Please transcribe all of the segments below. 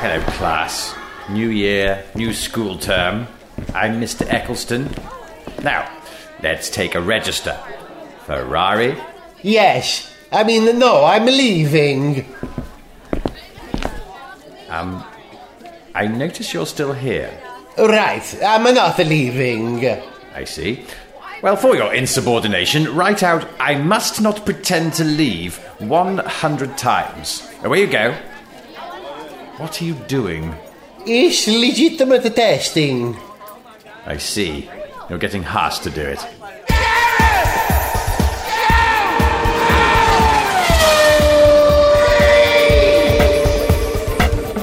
Hello, class. New year, new school term. I'm Mr. Eccleston. Now, let's take a register. Ferrari, Yes. I mean, no, I'm leaving. Um, I notice you're still here. Right, I'm not leaving. I see. Well, for your insubordination, write out I must not pretend to leave 100 times. Away you go. What are you doing? It's legitimate testing. I see. You're getting Haas to do it.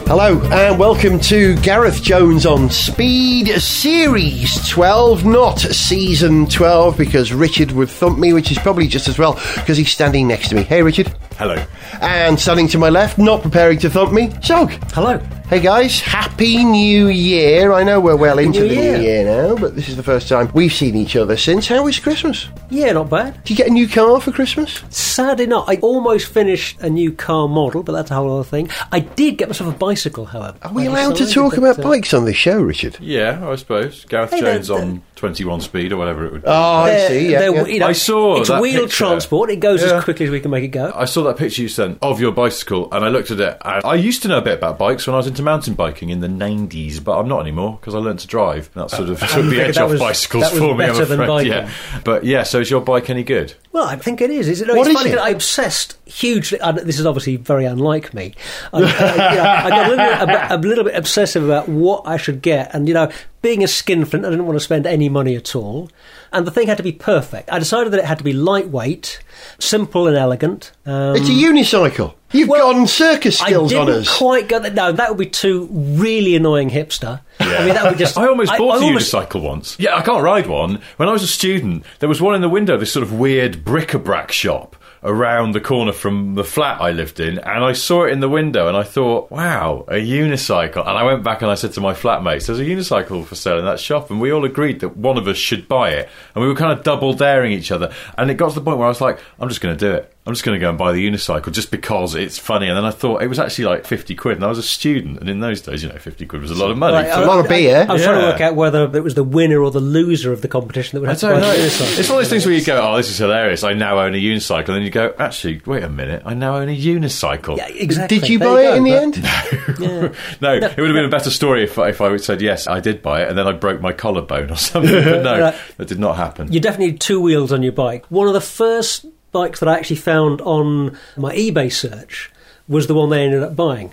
Hello, and welcome to Gareth Jones on Speed Series 12, not Season 12, because Richard would thump me, which is probably just as well, because he's standing next to me. Hey, Richard. Hello. And standing to my left, not preparing to thump me, Zog. Hello. Hey guys, Happy New Year. I know we're well into New the Year. new year now, but this is the first time we've seen each other since. How was Christmas? Yeah, not bad. Did you get a new car for Christmas? Sadly not. I almost finished a new car model, but that's a whole other thing. I did get myself a bicycle, however. Are we I allowed to talk that, about uh, bikes on this show, Richard? Yeah, I suppose. Gareth Hey, Jones they're- on 21 speed or whatever it would be. Oh, I see. Yeah, yeah. you know, I saw It's that wheel picture. transport. It goes Yeah. as quickly as we can make it go. I saw that picture you sent of your bicycle and I looked at it. And I used to know a bit about bikes when I was into mountain biking in the 90s, but I'm not anymore because I learned to drive. That sort of took the edge off was- bicycles that was for me, I'm better than afraid. biking. Yeah. But yeah, so is your bike any good? Well, I think it is. Is it? No, What it's is funny it? I obsessed hugely. And this is obviously very unlike me. I, uh, you know, I got a little, bit, a, a little bit obsessive about what I should get, and you know, being a skinflint, I didn't want to spend any money at all. And the thing had to be perfect. I decided that it had to be lightweight, simple, and elegant. Um, It's a unicycle. You've well, gone circus skills I on didn't us. quite get that. No, that would be too really annoying hipster. I mean, that would just. I almost bought I a almost- unicycle once. Yeah, I can't ride one. When I was a student, there was one in the window, this sort of weird bric-a-brac shop around the corner from the flat I lived in, and I saw it in the window and I thought, wow, a unicycle. And I went back and I said to my flatmates, there's a unicycle for sale in that shop, and we all agreed that one of us should buy it. And we were kind of double daring each other. And it got to the point where I was like, I'm just going to do it. I'm just going to go and buy the unicycle just because it's funny. And then I thought it was actually like 50 quid, and I was a student. And in those days, you know, 50 quid was a lot of money. Right, for- a lot of beer. I was trying to work out whether it was the winner or the loser of the competition that would have to don't buy know. the unicycle. It's one of those things where you go, "Oh, this is hilarious! I now own a unicycle," and then you go, "Actually, wait a minute! I now own a unicycle." Yeah, exactly. Did you There buy go, it in the but- end? no, it would have been a better story if, if I said yes, I did buy it, and then I broke my collarbone or something. But no, Right. that did not happen. You definitely need two wheels on your bike. One of the first bikes that I actually found on my eBay search was the one they ended up buying.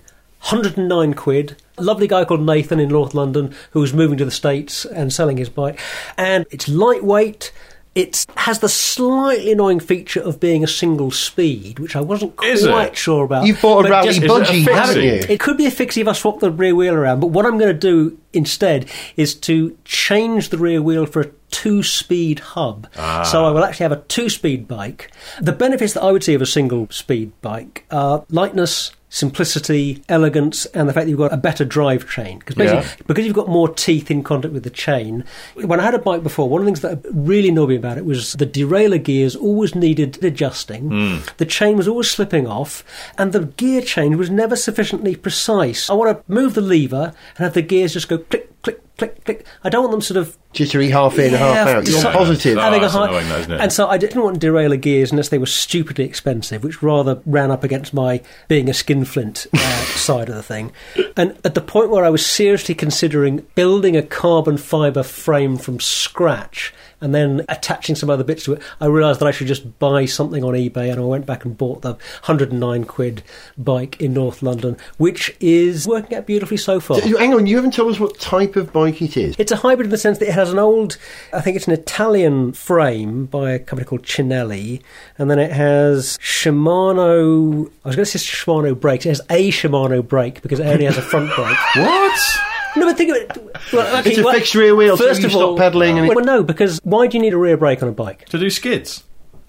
109 quid. A lovely guy called Nathan in North London who was moving to the States and selling his bike. And it's lightweight. It has the slightly annoying feature of being a single speed, which I wasn't Is quite it? sure about. You've bought a But Raleigh just- it a budgie, haven't you? it could be a fixie if I swap the rear wheel around, but what I'm going to do instead is to change the rear wheel for a two speed hub. Ah. So I will actually have a two speed bike. The benefits that I would see of a single speed bike are lightness. Simplicity, elegance, and the fact that you've got a better drive chain. Because basically, Yeah. because you've got more teeth in contact with the chain. When I had a bike before, one of the things that really annoyed me about it was the derailleur gears always needed adjusting. Hmm. The chain was always slipping off, and the gear change was never sufficiently precise. I want to move the lever and have the gears just go click, click, click, click. I don't want them sort of Jittery half in, half out. You're so- positive. Oh, having a that's high, annoying, that, isn't it? and so I didn't want derailleur gears unless they were stupidly expensive, which rather ran up against my being a skinflint uh, side of the thing. And at the point where I was seriously considering building a carbon fibre frame from scratch and then attaching some other bits to it, I realised that I should just buy something on eBay, and I went back and bought the 109 quid bike in North London, which is working out beautifully so far. Hang on, you haven't told us what type of bike it is. It's a hybrid in the sense that it has an old, I think it's an Italian frame by a company called Cinelli, and then it has Shimano. I was going to say Shimano brakes. It has a Shimano brake because it only has a front brake. what? No, but think of it. Well, okay, It's a well, fixed rear wheel, so First you of stop all, pedalling and it- well, no, because why do you need a rear brake on a bike? To do skids?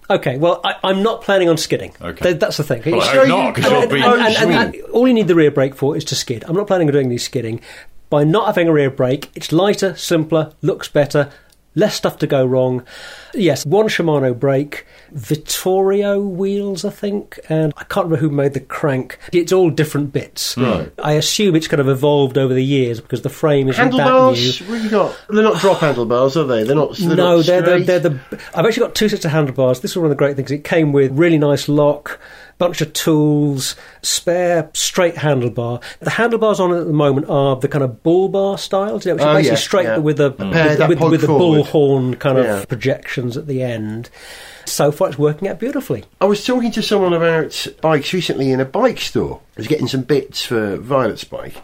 Okay, well, I, I'm not planning on skidding. Okay. Th- that's the thing. Well, I It's- hope not, because and- you'll and- and- and- and all you need the rear brake for is to skid. I'm not planning on doing any skidding. By not having a rear brake, it's lighter, simpler, looks better, less stuff to go wrong. Yes, one Shimano brake, Vittoria wheels, I think, and I can't remember who made the crank. It's all different bits. Right. I assume it's kind of evolved over the years because the frame isn't that new. Handlebars? What have you got? They're not drop handlebars, are they? They're not. They're no, not they're the, they're the. I've actually got two sets of handlebars. This is one of the great things. It came with really nice lock, bunch of tools, spare straight handlebar. The handlebars on it at the moment are the kind of bull bar styles, you know, which Oh, are basically yeah, straight yeah. with a mm. Paired up with, with, with the forward. bullhorn kind of projections at the end. So far, it's working out beautifully. I was talking to someone about bikes recently in a bike store. I was getting some bits for Violet's bike.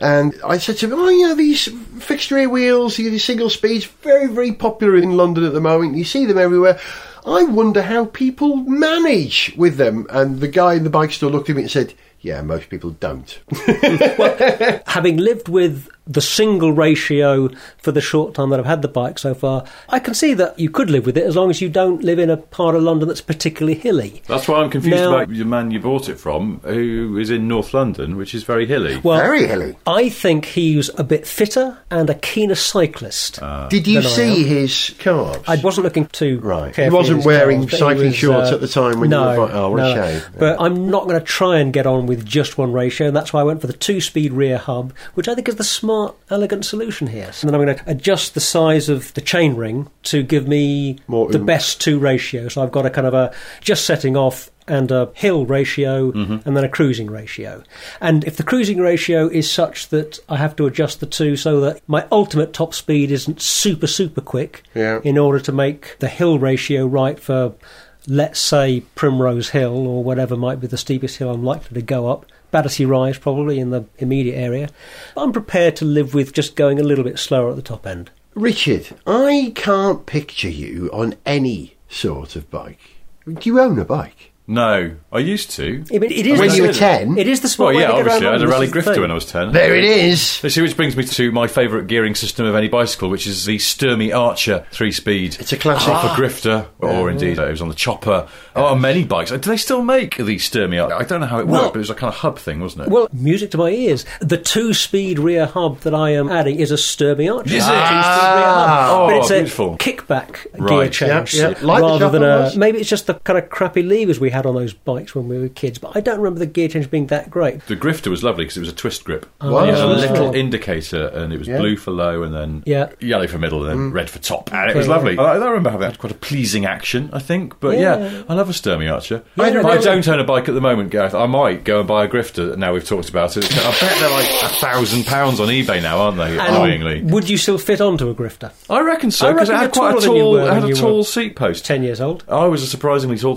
And I said to him, Oh, yeah, these fixed rear wheels, these single speeds, very, very popular in London at the moment. You see them everywhere. I wonder how people manage with them. And the guy in the bike store looked at me and said, Yeah, most people don't. Having lived with the single ratio for the short time that I've had the bike so far, I can see that you could live with it as long as you don't live in a part of London that's particularly hilly. That's why I'm confused Now- about the man you bought it from, who is in North London, which is very hilly. Well, very hilly. I think he's a bit fitter and a keener cyclist. Did you than I see his calves? I wasn't looking too Right. He wasn't wearing cars, but he cycling was, shorts uh, at the time when you no, were fi- oh, what a shame. But I'm not going to try and get on with just one ratio, and that's why I went for the two-speed rear hub, which I think is the smart, elegant solution here. And then I'm going to adjust the size of the chain ring to give me More the oomph. best two ratios. So I've got a kind of a just setting off and a hill ratio Mm-hmm. and then a cruising ratio. And if the cruising ratio is such that I have to adjust the two so that my ultimate top speed isn't super, super quick Yeah. in order to make the hill ratio right for, let's say, Primrose Hill or whatever might be the steepest hill I'm likely to go up. Battersea Rise, probably in the immediate area. I'm prepared to live with just going a little bit slower at the top end. Richard, I can't picture you on any sort of bike. Do you own a bike? No, I used to. I mean, it is When you were 10? It is the Well, smart way yeah, to get obviously. I had a Raleigh this is the grifter when I was 10. There it is. See, which brings me to my favourite gearing system of any bicycle, which is the Sturmey Archer three-speed. It's a classic. Proper ah. grifter, oh, or indeed it was on the chopper. Oh, on many bikes. Do they still make the Sturmey Archer? I don't know how it Well- worked, but it was a kind of hub thing, wasn't it? Well, music to my ears. The two-speed rear hub that I am adding is a Sturmey Archer. Is it? a two-speed rear hub, ah. Oh, but it's beautiful. a kickback gear change Yeah, yeah. Like the rather chopper than a. was. Maybe it's just the kind of crappy levers we had on those bikes when we were kids. But I don't remember the gear change being that great. the grifter was lovely because it was a twist grip. Ah, wow. It had a Oh. little indicator, and it was Yeah. blue for low, and then Yeah. yellow for middle, and then mm. red for top. And it was Okay. lovely. I, I remember having that quite a pleasing action, I think. But yeah, Yeah. I love a Sturmey Archer. Yeah, I, no, I don't own a bike at the moment, Gareth. I might go and buy a grifter. Now we've talked about it. I bet they're like a thousand pounds on eBay now, aren't they? And Annoyingly. would you still fit onto a grifter? I reckon so I because it reckon had quite a taller than you tall, had a tall were seat post. Ten years old. I was a surprisingly tall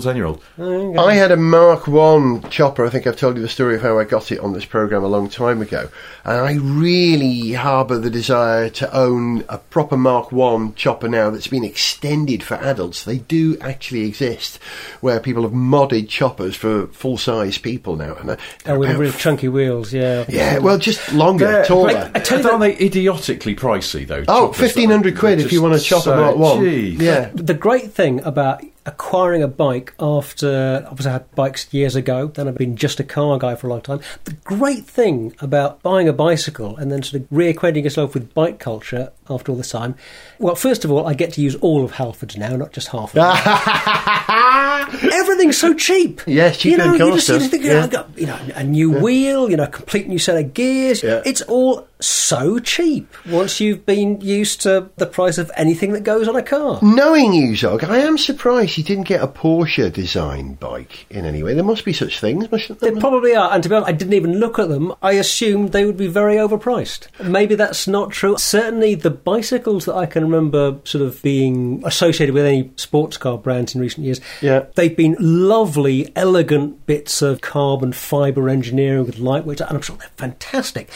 oh, ten-year-old. I had a Mark One chopper. I think I've told you the story of how I got it on this program a long time ago, and I really harbour the desire to own a proper Mark One chopper now that's been extended for adults. They do actually exist, where people have modded choppers for full-size people now. And uh, Oh, with about- really chunky wheels. Yeah. yeah, well, just longer, taller. I tell you, aren't they idiotically pricey though? Oh, 1500 quid if you want a just chopper so Mark 1. cheap. Yeah. The great thing about acquiring a bike after obviously I had bikes years ago, then I've been just a car guy for a long time. The great thing about buying a bicycle and then sort of reacquainting yourself with bike culture after all this time, well, first of all, I get to use all of Halfords now, not just half of. Everything's so cheap. Yes, cheaper you know, than you just, you just think, Yeah. I've got you know a new wheel, you know, a complete new set of gears. Yeah. It's all so cheap once you've been used to the price of anything that goes on a car. Knowing you, Zog, I am surprised you didn't get a Porsche design bike in any way. There must be such things, mustn't there? They probably are, and to be honest, I didn't even look at them. I assumed they would be very overpriced. Maybe that's not true. Certainly, the bicycles that I can remember sort of being associated with any sports car brands in recent years, Yeah. they've been lovely, elegant bits of carbon fibre engineering with lightweight, and I'm sure they're fantastic.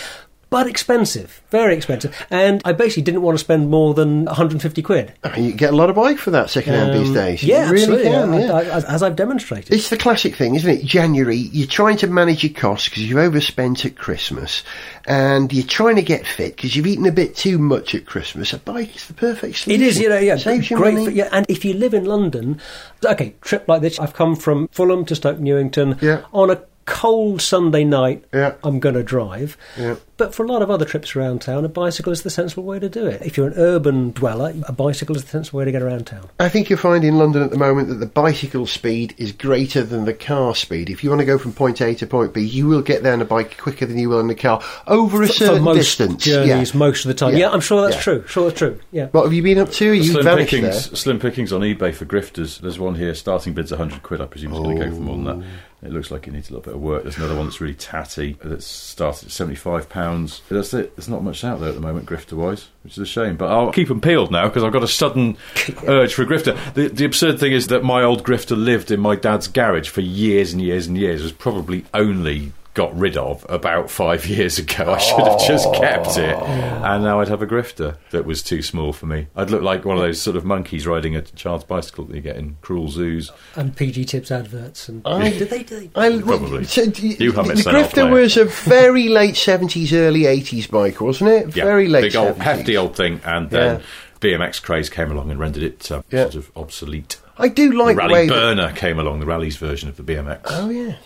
But expensive, very expensive. And I basically didn't want to spend more than 150 quid. I mean, you get a lot of bike for that second hand these Um, days. Yeah, you really absolutely. can. I- yeah. I- as- as I've demonstrated. It's the classic thing, isn't it? January, you're trying to manage your costs because you've overspent at Christmas, and you're trying to get fit because you've eaten a bit too much at Christmas. A bike is the perfect solution. It is, you know, yeah, Saves great. money. For, yeah, and if you live in London, okay, trip like this, I've come from Fulham to Stoke Newington Yeah. on a cold Sunday night, Yeah. I'm going to drive. Yeah. But for a lot of other trips around town, a bicycle is the sensible way to do it. If you're an urban dweller, a bicycle is the sensible way to get around town. I think you'll find in London at the moment that the bicycle speed is greater than the car speed. If you want to go from point A to point B, you will get there on a bike quicker than you will in a car over a For- certain for most distance. journeys, yeah. most of the time. Yeah. Yeah, I'm sure that's Yeah. true. Sure that's true. Yeah. What have you been up to? You Slim vanished pickings, slim pickings on eBay for grifters. There's one here. Starting bid's 100 quid. I presume it's going to go for more than that. It looks like it needs a little bit of work. There's another one that's really tatty. That's started at 75 pounds. That's it. There's not much out there at the moment, grifter wise, which is a shame. But I'll keep them peeled now because I've got a sudden urge for a grifter. The, the absurd thing is that my old grifter lived in my dad's garage for years and years and years. Was probably only got rid of about five years ago. I should have just kept it, and now I'd have a grifter that was too small for me. I'd look like one of those sort of monkeys riding a child's bicycle that you get in cruel zoos. And PG Tips adverts. And I- did they? Did they I, Probably. So, d- You hum it, the son, Grifter was a very late 70s, early 80s bike, wasn't it? Yeah, very late big old 70s. hefty old thing, and then Yeah. BMX craze came along and rendered it uh, Yeah. sort of obsolete. I do like the Raleigh way that, Burner came along, the Raleigh's version of the BMX. Oh yes,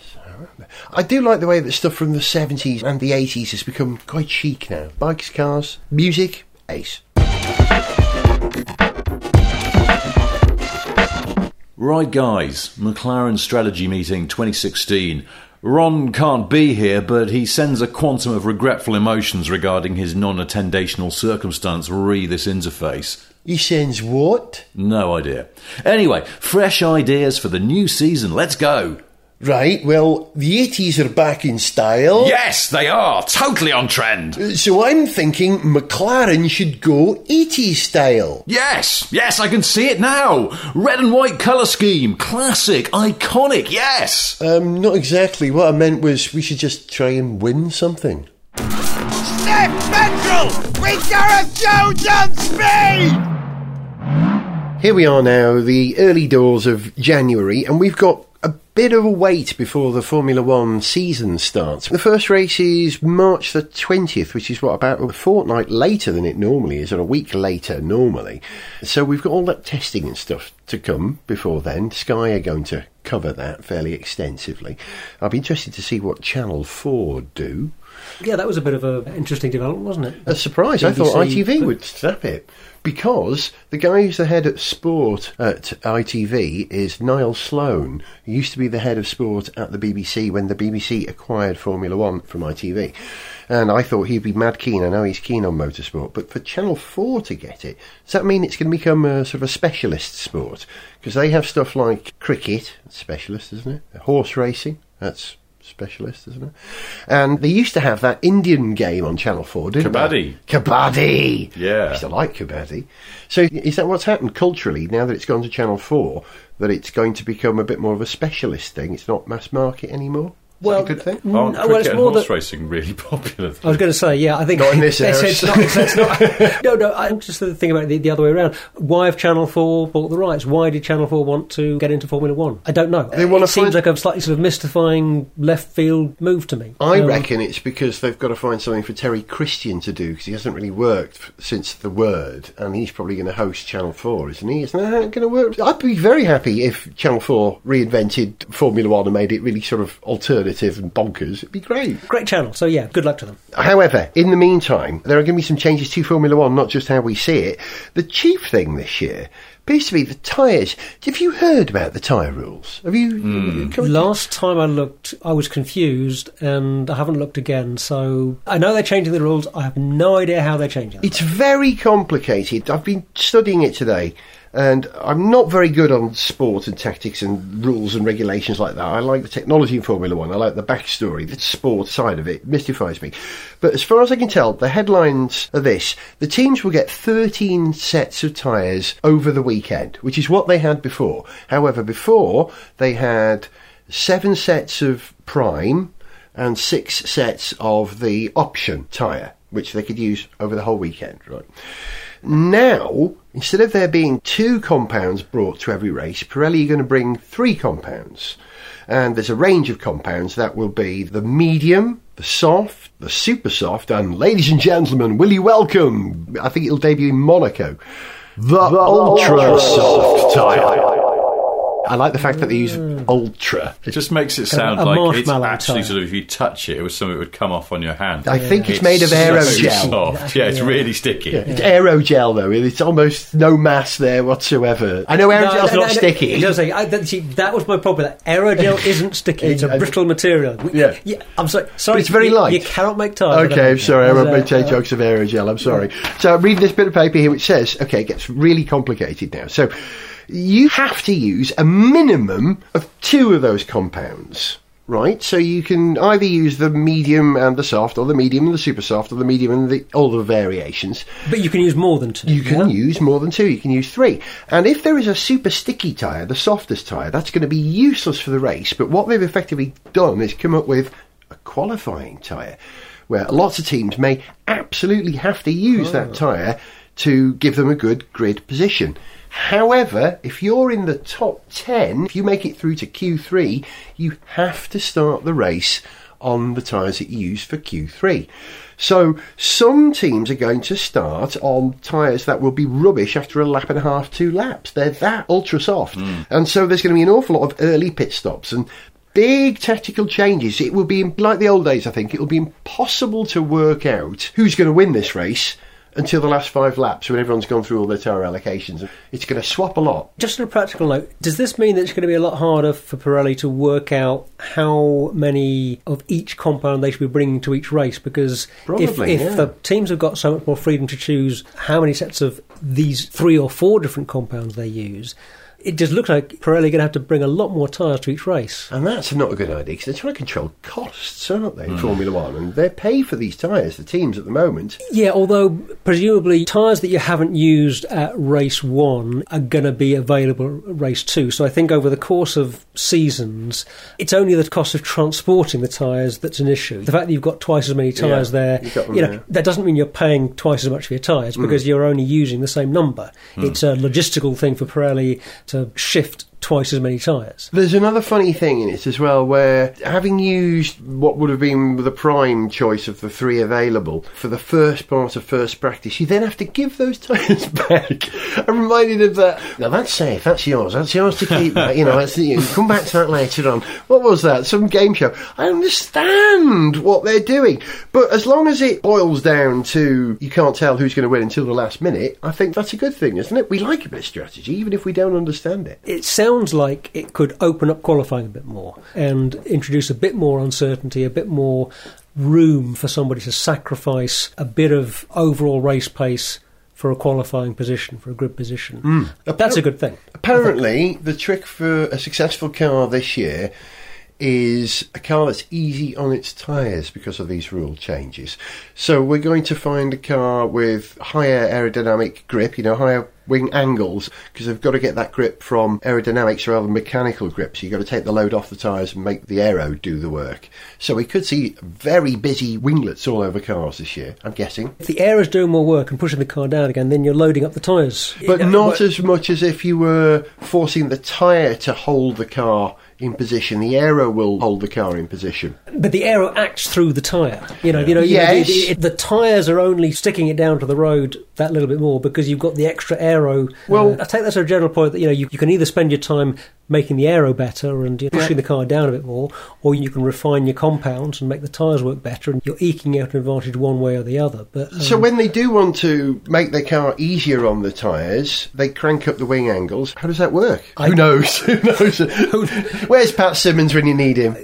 I do like the way that stuff from the seventies and the eighties has become quite chic now. Bikes, cars, music, ace. Right, guys, McLaren Strategy Meeting 2016. Ron can't be here, but he sends a quantum of regretful emotions regarding his non attendational circumstance re this interface. He sends what? No idea. Anyway, fresh ideas for the new season. Let's go. Right. Well, the eighties are back in style. Yes, they are. Totally on trend. So I'm thinking McLaren should go 80s style. Yes, yes, I can see it now. Red and white colour scheme. Classic, iconic, yes. Um, not exactly. What I meant was we should just try and win something. Step Petrol with Gareth Jones on speed! Here we are now, the early doors of January, and we've got a bit of a wait before the Formula One season starts. The first race is March the 20th, which is what, about a fortnight later than it normally is, or a week later normally. So we've got all that testing and stuff to come before then. Sky are going to cover that fairly extensively. I'll be interested to see what Channel 4 do. Yeah, that was a bit of an interesting development, wasn't it? A surprise. I thought ITV but- would snap it. Because the guy who's the head of sport at ITV is Niall Sloane, who used to be the head of sport at the BBC when the BBC acquired Formula One from ITV. And I thought he'd be mad keen. I know he's keen on motorsport. But for Channel 4 to get it, does that mean it's going to become a sort of a specialist sport? Because they have stuff like cricket, specialist, isn't it? Horse racing, that's specialist, isn't it? And they used to have that Indian game on Channel 4, didn't Kabaddi. they? Kabaddi! Kabaddi. Yeah. I used to like Kabaddi. So is that what's happened culturally, now that it's gone to Channel 4, that it's going to become a bit more of a specialist thing? It's not mass market anymore? Is Well, that a good thing? Aren't well, it's and more horse that- racing really popular? I was going to say, yeah, I think Not in this they era. it's not, it's not, no, no. I'm just thinking about it the, the other way around. Why have Channel Four bought the rights? Why did Channel Four want to get into Formula One? I don't know. They wanna it seems find- like a slightly sort of mystifying left field move to me. I Um, reckon it's because they've got to find something for Terry Christian to do because he hasn't really worked since The Word, and he's probably going to host Channel 4, isn't he? Isn't that going to work? I'd be very happy if Channel 4 reinvented Formula One and made it really sort of alternative and bonkers. It'd be great. Great channel. So yeah, good luck to them. However, in the meantime, there are going to be some changes to Formula One, not just how we see it. The chief thing this year appears to be the tyres. Have you heard about the tyre rules? Have you? Hmm. come- Last time I looked, I was confused, and I haven't looked again. So I know they're changing the rules. I have no idea how they're changing. them. It's very complicated. I've been studying it today, and I'm not very good on sport and tactics and rules and regulations like that. I like the technology in Formula One. I like the backstory, the sport side of it. mystifies me. But as far as I can tell, the headlines are this: the teams will get 13 sets of tyres over the weekend, which is what they had before. However, before they had seven sets of prime and six sets of the option tyre, which they could use over the whole weekend, right? Now, instead of there being two compounds brought to every race, Pirelli are going to bring three compounds. And there's a range of compounds that will be the medium, the soft, the super soft, and ladies and gentlemen, will you welcome? I think it'll debut in Monaco. The, ultra soft tyre. I like the fact that they use ultra. It just makes it sound a like it's marshmallow actually tyre. sort of if you touch it, it was something that would come off on your hand. I think it's made of so aerogel. soft. Yeah, it's really sticky. It's aerogel though. It's almost no mass there whatsoever. I know aerogel's No, no, not no, sticky. it does say- I- that, see, that was my problem. That aerogel isn't sticky. It's a I- brittle material. We- Yeah. I'm sorry. Sorry, it's very you, light. You cannot make tyres. Okay, I'm sorry. I won't There's, make take uh, jokes of aerogel. I'm sorry. So I'm reading this bit of paper here which says, okay, it gets really complicated now. So you have to use a minimum of two of those compounds. Right, so you can either use the medium and the soft, or the medium and the super soft, or the medium and the all the variations. But you can use more than two. You can yeah? use more than two. You can use three. And if there is a super sticky tyre, the softest tyre, that's going to be useless for the race. But what they've effectively done is come up with a qualifying tyre, where lots of teams may absolutely have to use that oh. tyre to give them a good grid position. However, if you're in the top 10, if you make it through to Q3, you have to start the race on the tyres that you use for Q3. So some teams are going to start on tyres that will be rubbish after a lap and a half, two laps. They're that ultra soft. Hmm. And so there's going to be an awful lot of early pit stops and big tactical changes. It will be, like the old days, I think, it will be impossible to work out who's going to win this race until the last five laps when everyone's gone through all their tyre allocations. It's going to swap a lot. Just on a practical note, does this mean that it's going to be a lot harder for Pirelli to work out how many of each compound they should be bringing to each race? Because if, if yeah. the teams have got so much more freedom to choose how many sets of these three or four different compounds they use, it just looks like Pirelli are going to have to bring a lot more tyres to each race. And that's not a good idea because they're trying to control costs, aren't they, in Formula One? And they pay for these tyres, the teams at the moment. Yeah, although presumably tyres that you haven't used at race one are going to be available at race two. So I think over the course of seasons, it's only the cost of transporting the tyres that's an issue. The fact that you've got twice as many tyres Yeah, there, you've got them you know, there. Mm. that doesn't mean you're paying twice as much for your tyres because you're only using the same number. It's a logistical thing for Pirelli to shift twice as many tyres. There's another funny thing in it as well, where having used what would have been the prime choice of the three available for the first part of first practice, you then have to give those tyres back. I'm reminded of that. Now that's safe. That's yours. That's yours to keep. you know, that's, you come back to that later on. What was that? Some game show. I understand what they're doing, but as long as it boils down to you can't tell who's going to win until the last minute, I think that's a good thing, isn't it? We like a bit of strategy, even if we don't understand it. It sounds like it could open up qualifying a bit more and introduce a bit more uncertainty, a bit more room for somebody to sacrifice a bit of overall race pace for a qualifying position, for a grid position. Hmm. That's a good thing. Apparently, the trick for a successful car this year is a car that's easy on its tyres because of these rule changes. So we're going to find a car with higher aerodynamic grip, you know, higher wing angles, because they've got to get that grip from aerodynamics rather than mechanical grip. So you've got to take the load off the tyres and make the aero do the work. So we could see very busy winglets all over cars this year, I'm guessing. If the air is doing more work and pushing the car down again, then you're loading up the tyres. But You know, not as much as if you were forcing the tyre to hold the car in position. The aero will hold the car in position. But the aero acts through the tyre. You know, you know, Yes. you know the, the, the tyres are only sticking it down to the road that little bit more because you've got the extra aero. Well- Uh, I take that as a general point that you know you, you can either spend your time making the aero better and pushing the car down a bit more, or you can refine your compounds and make the tyres work better, and you're eking out an advantage one way or the other. But um, So when they do want to make their car easier on the tyres, they crank up the wing angles. How does that work? Who knows? Who knows? Where's Pat Symonds when you need him?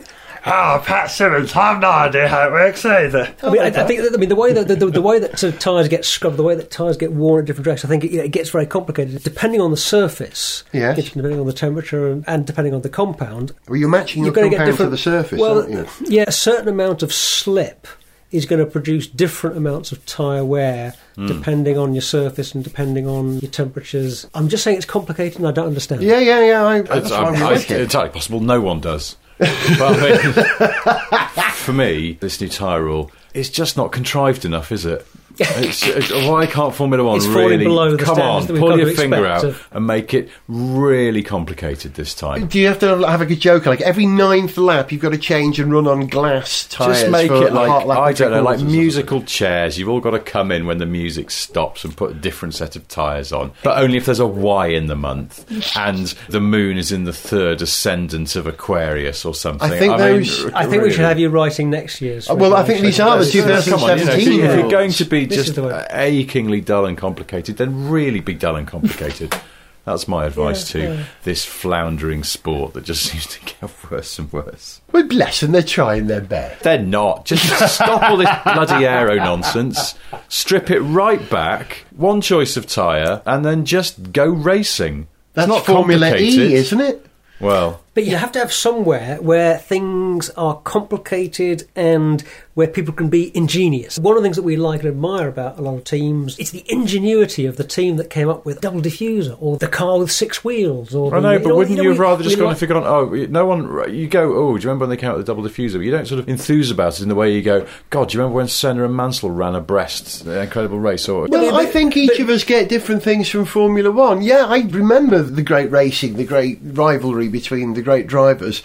Oh, Pat Symonds, I have no idea how it works either. I mean, I, I think that, I mean the way that the, the, the way that sort of tyres get scrubbed, the way that tyres get worn at different directions, I think it, you know, it gets very complicated depending on the surface, Yes. depending on the temperature, and, and depending on the compound. Well, you're matching You're going to get compound to different the surface, Well, aren't you? yeah, a certain amount of slip is going to produce different amounts of tyre wear Hmm. depending on your surface and depending on your temperatures. I'm just saying it's complicated and I don't understand. Yeah, yeah, yeah. I, that's It's, why um, we I- it's entirely possible no one does. But I mean, for me, this new tyre rule is just not contrived enough, is it? It's, it's, oh, why can't Formula One It's really below the come on, pull your finger out of- and make it really complicated this time? Do you have to have like a joke like every ninth lap you've got to change and run on glass tires? Just make it like I don't know, like quarters or something? musical chairs. You've all got to come in when the music stops and put a different set of tyres on, but only if there's a Y in the month and the moon is in the third ascendant of Aquarius or something. I think those- I think we should have you writing next year's. Well, I think these are the regulations. Come on, you know, if, 2017 you- if you're going to be This just is the way- achingly dull and complicated, then really be dull and complicated. That's my advice Yeah, to yeah. this floundering sport that just seems to get worse and worse. Well, bless them, they're trying their best. They're not. Just stop all this bloody aero nonsense. Strip it right back. One choice of tyre, and then just go racing. That's it's not Formula. E, isn't it? Well, But you have to have somewhere where things are complicated and where people can be ingenious. One of the things that we like and admire about a lot of teams is the ingenuity of the team that came up with double diffuser or the car with six wheels. Or I the, know, but wouldn't you, know, have we- rather just we gone like- and figured on? Oh, no one. You go. Oh, do you remember when they came out with the double diffuser? But you don't sort of enthuse about it in the way you go. God, do you remember when Senna and Mansell ran abreast, an incredible race? Or Well, I think each of us get different things from Formula One. Yeah, I remember the great racing, the great rivalry between the great drivers.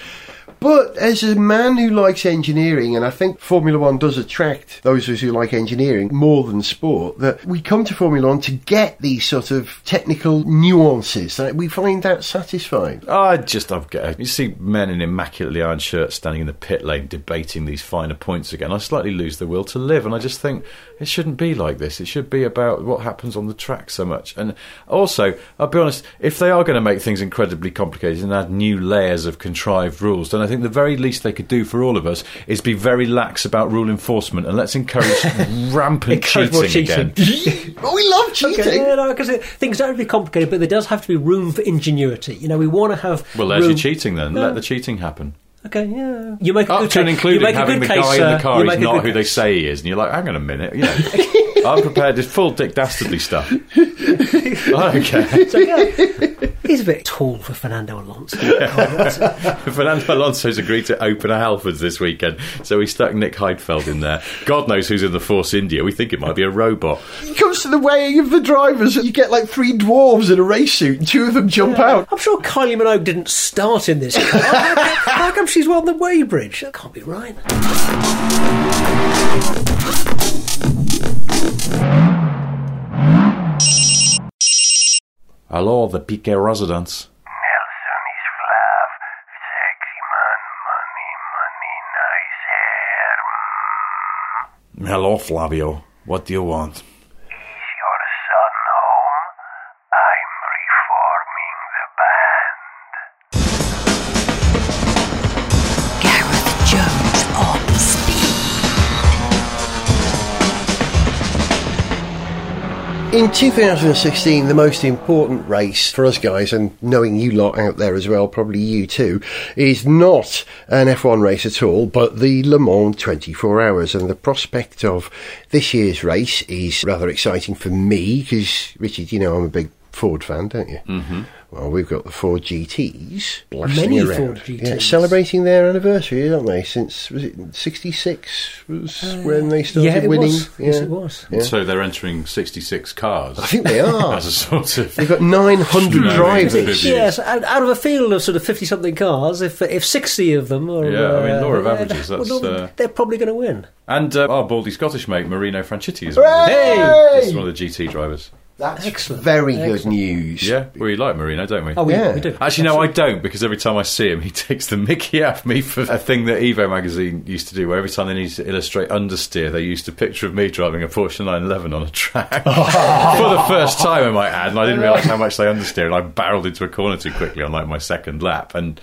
But as a man who likes engineering, and I think Formula One does attract those of us who like engineering more than sport, that we come to Formula One to get these sort of technical nuances. That we find that satisfying. I just, I've got. You see men in immaculately ironed shirts standing in the pit lane debating these finer points again. I slightly lose the will to live, and I just think it shouldn't be like this. It should be about what happens on the track so much. And also, I'll be honest, if they are going to make things incredibly complicated and add new layers of contrived rules, then I think the very least they could do for all of us is be very lax about rule enforcement and let's encourage rampant Encourage cheating, cheating. again. We love cheating. Okay, yeah, no, because things don't have to be complicated, but there does have to be room for ingenuity. You know, we want to have. Well, there's room- your cheating then. Yeah. Let the cheating happen. Okay, yeah. You make a Up good to and case- you including make a having good the case, guy in sir. the uh, car You is make a not good who they case. say he is, and you're like, hang on a minute, you know, I'm prepared. It's full Dick Dastardly stuff. okay, So, yeah, he's a bit tall for Fernando Alonso. Fernando Alonso's agreed to open a Halfords this weekend, so we stuck Nick Heidfeld in there. God knows who's in the Force India. We think it might be a robot. It comes to the weighing of the drivers, you get like three dwarves in a race suit, and two of them jump out. I'm sure Kylie Minogue didn't start in this car. How, come- how come she's won the Weybridge. That can't be right. Hello, the Piquet residence. Nelson is Flav. Sexy man, money, nice hair. Mm. Hello, Flavio. What do you want? In 2016, the most important race for us guys, and knowing you lot out there as well, probably you too, is not an F1 race at all, but the Le Mans 24 Hours. And the prospect of this year's race is rather exciting for me, because, Richard, you know I'm a big Ford fan, don't you? Mm-hmm. Well, we've got the Ford GTs blasting Many around. Ford Yeah, GTs. celebrating their anniversary, aren't they? Since was it '66 was when they started yeah, winning. was. Yes, it was. Yeah. So they're entering 66 cars. I think they are. As a sort of. They've got 900 No, drivers. it's- Yes, out, out of a field of sort of fifty-something cars, if if sixty of them are, Yeah, I mean, uh, law of yeah, averages, well, that's, no, uh, they're probably going to win. And uh, our baldy Scottish mate, Marino Franchitti, is one, of the, is one of the GT drivers. That's Excellent. very good news. Yeah, we like Marino, don't we? Oh, we, Yeah. we do. Actually, no, I don't because every time I see him, he takes the mickey out of me for a thing that Evo magazine used to do, where every time they needed to illustrate understeer, they used a picture of me driving a Porsche 911 on a track for the first time, I might add, and I didn't realise how much they understeer, and I barreled into a corner too quickly on like my second lap, and.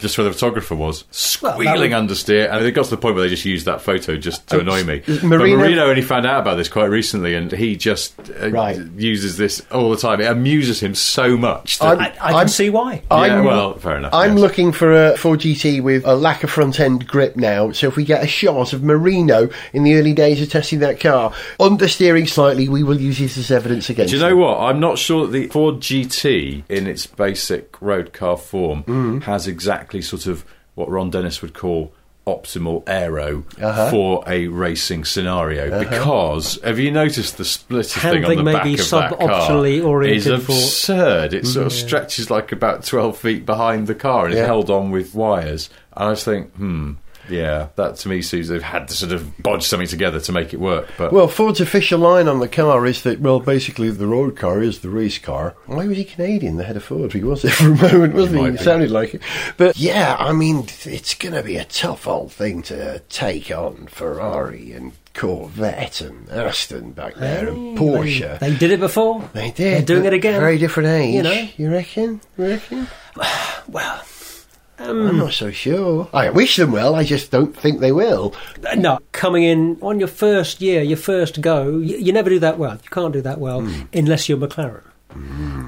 Just where the photographer was Well, that squealing would- understeer, and it got to the point where they just used that photo just to annoy me. But Marino- Marino only found out about this quite recently, and he just uh, Right. uses this all the time. It amuses him so much. That I'm- I, I can I'm- see why. I'm- well, fair enough. I'm yes. looking for a Ford GT with a lack of front end grip now. So if we get a shot of Marino in the early days of testing that car, understeering slightly, we will use this as evidence against. Do you know him. what? I'm not sure that the Ford GT, in its basic road car form, Mm. has exactly sort of what Ron Dennis would call optimal aero Uh-huh. for a racing scenario. Because have you noticed the splitter thing on the back be of that car suboptimally is oriented for- absurd. It sort of stretches like about 12 feet behind the car and is held on with wires. And I just think hmm yeah that to me seems they've had to sort of bodge something together to make it work but Well, Ford's official line on the car is that, well, basically the road car is the race car. Why was he Canadian, the head of Ford? He was there for a moment, wasn't he? might He sounded like it. But yeah, I mean, it's going to be a tough old thing to take on Ferrari and Corvette and Aston back there and Porsche. They did it before. They did. They're doing it again. Very different age. You know. You reckon? You reckon? Well, I'm not so sure. I wish them well. I just don't think they will. No, coming in on your first year, your first go, you, you never do that well. You can't do that well Hmm. unless you're McLaren.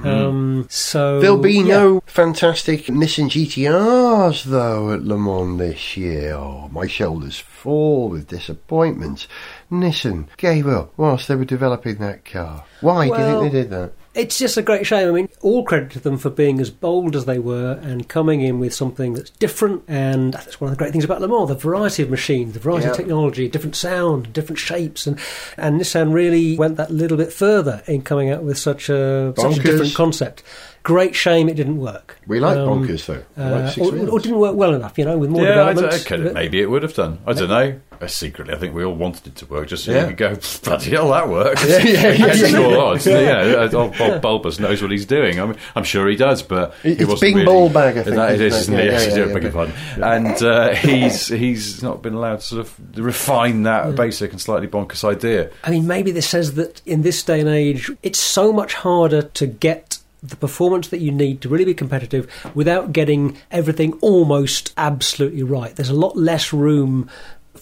Um, so There'll be yeah. no fantastic Nissan GTRs though at Le Mans this year. Oh, my shoulders fall with disappointment. Nissan gave up whilst they were developing that car. Why do you think they did that? It's just a great shame. I mean, all credit to them for being as bold as they were and coming in with something that's different. And that's one of the great things about Le Mans: the variety of machines, the variety Yeah. of technology, different sound, different shapes, and and Nissan really went that little bit further in coming out with such a such a different concept. Great shame it didn't work. We like Um, bonkers though. I Uh, like or, or didn't work well enough, you know, with more yeah, development. don't- okay, maybe it would have done. I don't know. Uh, secretly, I think we all wanted it to work, just so Yeah. you could go, bloody hell, that works. Yeah, yeah, yeah, Against yeah. odds. Yeah, old Bob Bulbous knows what he's doing. I mean, I'm sure he does, but It- he it's wasn't Bing really, Ball Bag, I think, That it is, isn't isn't it? it? Yeah, Yes, yeah, I do, yeah, beg your yeah. pardon. And uh, he's he's not been allowed to sort of refine that basic and slightly bonkers idea. I mean, maybe this says that in this day and age, it's so much harder to get the performance that you need to really be competitive without getting everything almost absolutely right. There's a lot less room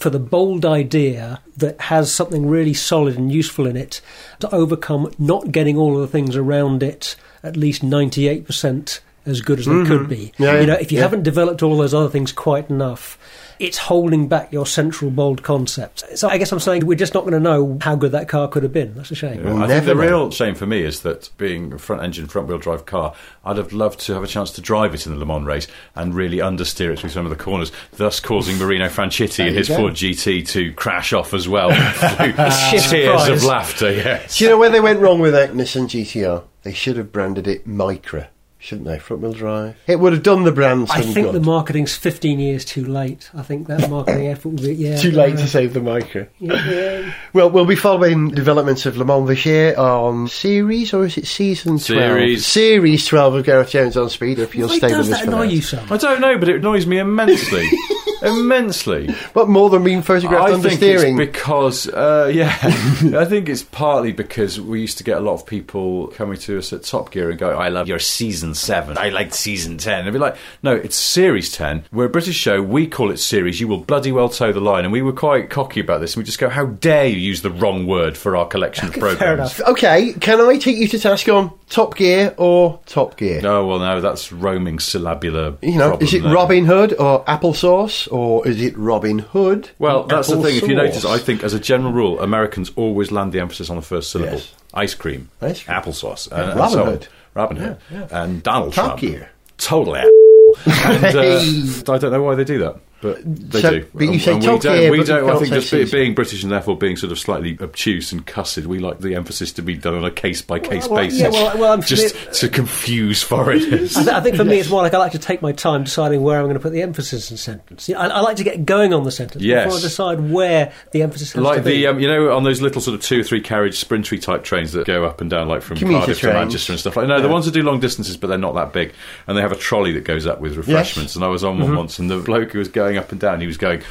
for the bold idea that has something really solid and useful in it to overcome not getting all of the things around it at least 98% as good as they could be. Mm-hmm. Yeah, you know, if you yeah. haven't developed all those other things quite enough, it's holding back your central bold concept. So I guess I'm saying we're just not going to know how good that car could have been. That's a shame. We'll I think the real shame for me is that being a front engine, front wheel drive car, I'd have loved to have a chance to drive it in the Le Mans race and really understeer it through some of the corners, thus causing Marino Franchitti and his go. Ford GT to crash off as well through tears prize. of laughter. Yes. Do you know where they went wrong with that Nissan GTR? They should have branded it Micra, shouldn't they? Front wheel drive. It would have done the brand I think good. the marketing's 15 years too late. I think that marketing effort will be, yeah. Too late uh, to save the Micra. yeah, yeah. Well, we'll be following developments of Le Mans this year on series, or is it season 12? Series. Series 12 of Gareth Jones on Speed, if you'll Why stay does with us that for annoy that. you so much? I don't know, but it annoys me immensely. immensely. But more than being photographed I under think steering? it's because, uh, yeah, I think it's partly because we used to get a lot of people coming to us at Top Gear and go, I love your season seven. I liked season 10. And they'd be like, no, it's series 10. We're a British show. We call it series. You will bloody well toe the line. And we were quite cocky about this. And we just go, how dare you use the wrong word for our collection of programs? Okay, can I take you to task on Top Gear or Top Gear? Oh, well, no, that's roaming syllabular. You know, problem is it. Robin Hood or applesauce, or is it Robin Hood? Well, that's the thing. If you notice, I think as a general rule, Americans always land the emphasis on the first syllable. Yes. Ice cream, Ice cream. applesauce, Yeah, and, and Robin so on. Hood. Robin Hood, and Donald Top Trump. Gear. Totally. and, uh, I don't know why they do that, but they So- do. but you say we don't. Gear, we don't. I think just be, being British and therefore being sort of slightly obtuse and cussed, we like the emphasis to be done on a case by case basis. yeah, well- well, just familiar- to confuse foreigners. I, th- I think for me, it's more like I like to take my time deciding where I'm going to put the emphasis in sentence. I, I like to get going on the sentence Yes. before I decide where the emphasis like be. the um, you know on those little sort of two or three carriage sprintery type trains that go up and down like from Commuter Cardiff to. Manchester and stuff like no the ones that do long distances but they're not that big and they have a trolley that goes up with refreshments and I was on one once and the bloke who was going up and down. He was going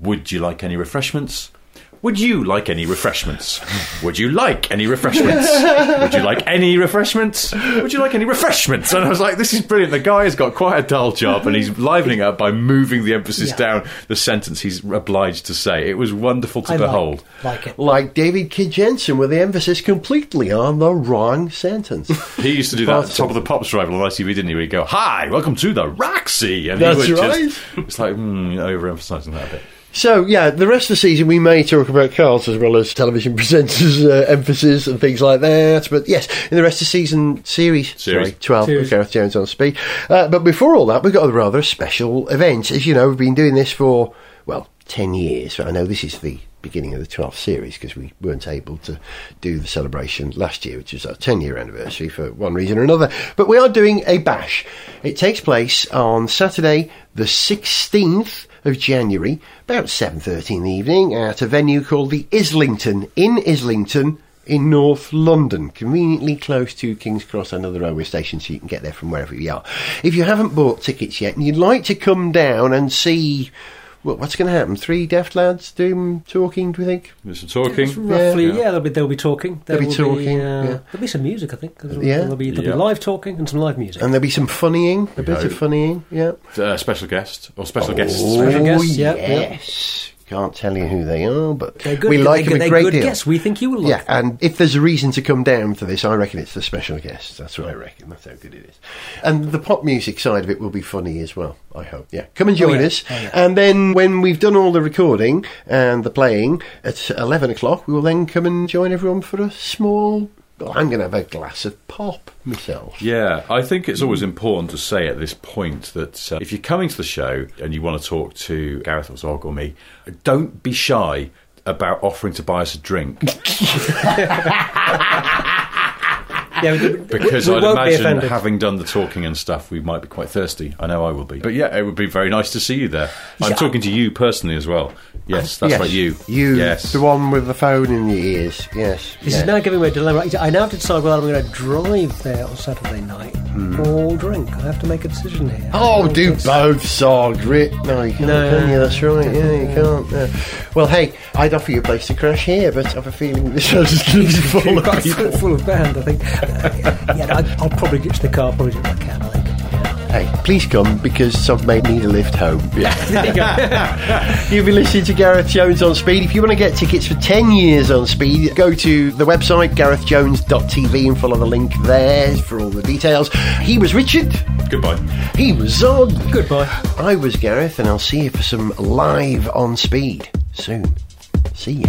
would you like any refreshments would you like any refreshments? Would you like any refreshments? Would you like any refreshments? Would you like any refreshments? And I was like, this is brilliant. The guy has got quite a dull job and he's livening it up by moving the emphasis Yeah. down the sentence he's obliged to say. It was wonderful to I behold. like, like it. Like David Kid Jensen, with the emphasis completely on the wrong sentence. He used to do that at the top of the Pops rival on ITV, didn't he? Where he'd go, Hi, welcome to the Roxy. And That's he would right. just, it's like, mm, overemphasising that a bit. So, yeah, the rest of the season we may talk about cars as well as television presenters' uh, emphasis and things like that. But yes, in the rest of the season series, Series. sorry, 12 Series. with Gareth Jones on speed. Uh, but before all that, we've got a rather special event. As you know, we've been doing this for, well, 10 years. I know this is the beginning of the 12th series because we weren't able to do the celebration last year, which was our 10 year anniversary for one reason or another. But we are doing a bash. It takes place on Saturday, the 16th of January, about 7.30 in the evening, at a venue called the Islington in Islington in North London, conveniently close to King's Cross, another railway station, so you can get there from wherever you are. If you haven't bought tickets yet and you'd like to come down and see well, what's going to happen, three deaf lads doing talking, do we think? There's some talking. It's roughly, Yeah. yeah. they'll be they'll be talking. There They'll be will talking, uh, yeah. There'll be some music, I think. There'll, Yeah. there'll be there'll Yeah. be live talking and some live music. And there'll be some funnying, a bit of funnying, yeah. Uh, special guest or special guests. Special guests, yeah, yeah. yes. Can't tell you who they are, but They're good. we like they're, them a they're great good deal. guests. We think you will like. Yeah, and if there's a reason to come down for this, I reckon it's the special guests. That's what I reckon. That's how good it is. And the pop music side of it will be funny as well, I hope. Yeah. Come and oh, join yeah. us. Oh, yeah. And then when we've done all the recording and the playing at 11 o'clock, we will then come and join everyone for a small. Well, I'm going to have a glass of pop myself. Yeah, I think it's always important to say at this point that uh, if you're coming to the show and you want to talk to Gareth or Zog or me, don't be shy about offering to buy us a drink Yeah, we- because we I'd won't be imagine offended. having done the talking and stuff, we might be quite thirsty. I know I will be. But yeah, it would be very nice to see you there. I'm Yeah. talking to you personally as well. Yes, that's yes. right, you. You, Yes. the one with the phone in your ears. Yes. This yes. is now giving me a dilemma. I now have to decide whether I'm going to drive there on Saturday night hmm. or drink. I have to make a decision here. Oh, do Yes. both, Zog. Rit. No, you can't, No. can you? That's right. Yeah, you can't. no. Well, hey, I'd offer you a place to crash here, but I have a feeling this house is going to be full of people. full, full of band, I think. Uh, yeah, I, I'll probably ditch the car, probably do what I can, I think. Hey, please come because Zog may need a lift home. Yeah. You've been listening to Gareth Jones on Speed. If you want to get tickets for 10 years on Speed, go to the website garethjones.tv and follow the link there for all the details. He was Richard. Goodbye. He was Zog. Goodbye. I was Gareth, and I'll see you for some live on Speed soon. See you.